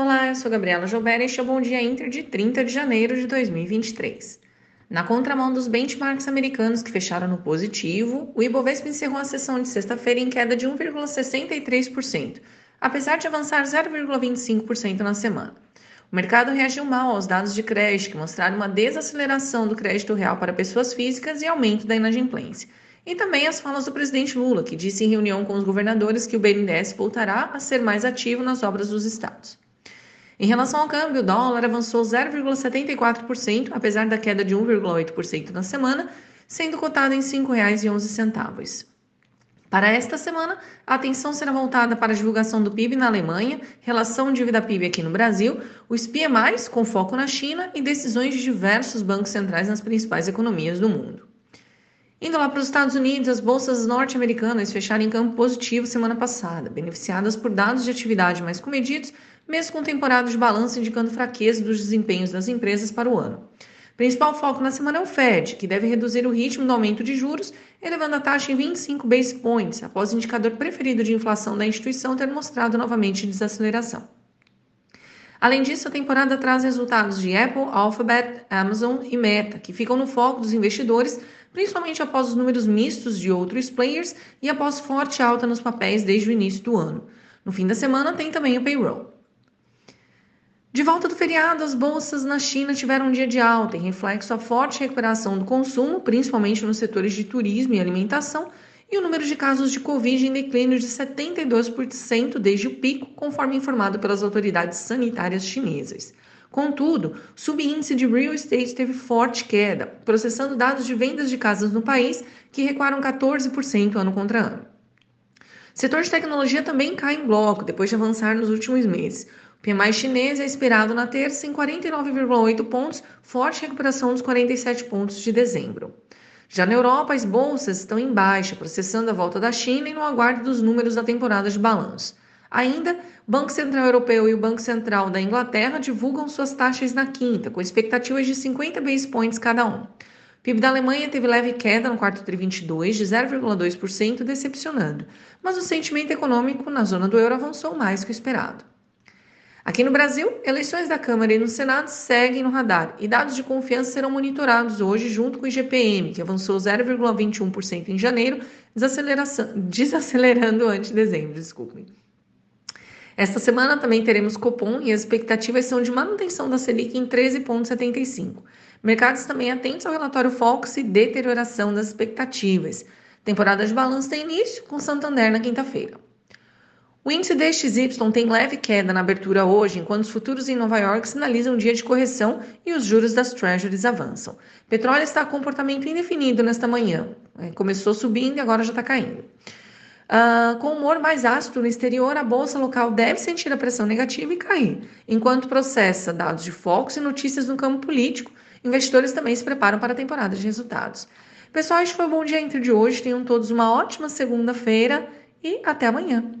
Olá, eu sou Gabriela Joubert e este é o Bom Dia Inter de 30 de janeiro de 2023. Na contramão dos benchmarks americanos que fecharam no positivo, o Ibovespa encerrou a sessão de sexta-feira em queda de 1,63%, apesar de avançar 0,25% na semana. O mercado reagiu mal aos dados de crédito, que mostraram uma desaceleração do crédito real para pessoas físicas e aumento da inadimplência. E também as falas do presidente Lula, que disse em reunião com os governadores que o BNDES voltará a ser mais ativo nas obras dos estados. Em relação ao câmbio, o dólar avançou 0,74%, apesar da queda de 1,8% na semana, sendo cotado em R$ 5,11. Para esta semana, a atenção será voltada para a divulgação do PIB na Alemanha, relação dívida-PIB aqui no Brasil, os PMIs com foco na China e decisões de diversos bancos centrais nas principais economias do mundo. Indo lá para os Estados Unidos, as bolsas norte-americanas fecharam em campo positivo semana passada, beneficiadas por dados de atividade mais comedidos mesmo com temporada de balanço indicando fraqueza dos desempenhos das empresas para o ano. Principal foco na semana é o Fed, que deve reduzir o ritmo do aumento de juros, elevando a taxa em 25 base points, após o indicador preferido de inflação da instituição ter mostrado novamente desaceleração. Além disso, a temporada traz resultados de Apple, Alphabet, Amazon e Meta, que ficam no foco dos investidores, principalmente após os números mistos de outros players e após forte alta nos papéis desde o início do ano. No fim da semana tem também o payroll. De volta do feriado, as bolsas na China tiveram um dia de alta, em reflexo à forte recuperação do consumo, principalmente nos setores de turismo e alimentação, e o número de casos de Covid em declínio de 72% desde o pico, conforme informado pelas autoridades sanitárias chinesas. Contudo, o subíndice de real estate teve forte queda, processando dados de vendas de casas no país que recuaram 14% ano contra ano. O setor de tecnologia também cai em bloco depois de avançar nos últimos meses. PMI chinês é esperado na terça em 49,8 pontos, forte recuperação dos 47 pontos de dezembro. Já na Europa, as bolsas estão em baixa, processando a volta da China e no aguardo dos números da temporada de balanço. Ainda, Banco Central Europeu e o Banco Central da Inglaterra divulgam suas taxas na quinta, com expectativas de 50 base points cada um. O PIB da Alemanha teve leve queda no quarto tri 22 de 0,2%, decepcionando, mas o sentimento econômico na zona do euro avançou mais que o esperado. Aqui no Brasil, eleições da Câmara e no Senado seguem no radar e dados de confiança serão monitorados hoje junto com o IGPM, que avançou 0,21% em janeiro, desacelerando antes de dezembro, desculpem. Esta semana também teremos Copom e as expectativas são de manutenção da Selic em 13,75. Mercados também atentos ao relatório Fox e deterioração das expectativas. Temporada de balanço tem início com Santander na quinta-feira. O índice DXY tem leve queda na abertura hoje, enquanto os futuros em Nova York sinalizam um dia de correção e os juros das Treasuries avançam. Petróleo está com comportamento indefinido nesta manhã. É, começou subindo e agora já está caindo. Uh, com humor mais ácido no exterior, a bolsa local deve sentir a pressão negativa e cair. Enquanto processa dados de focos e notícias no campo político, investidores também se preparam para a temporada de resultados. Pessoal, este foi o Bom Dia Entre de hoje. Tenham todos uma ótima segunda-feira e até amanhã.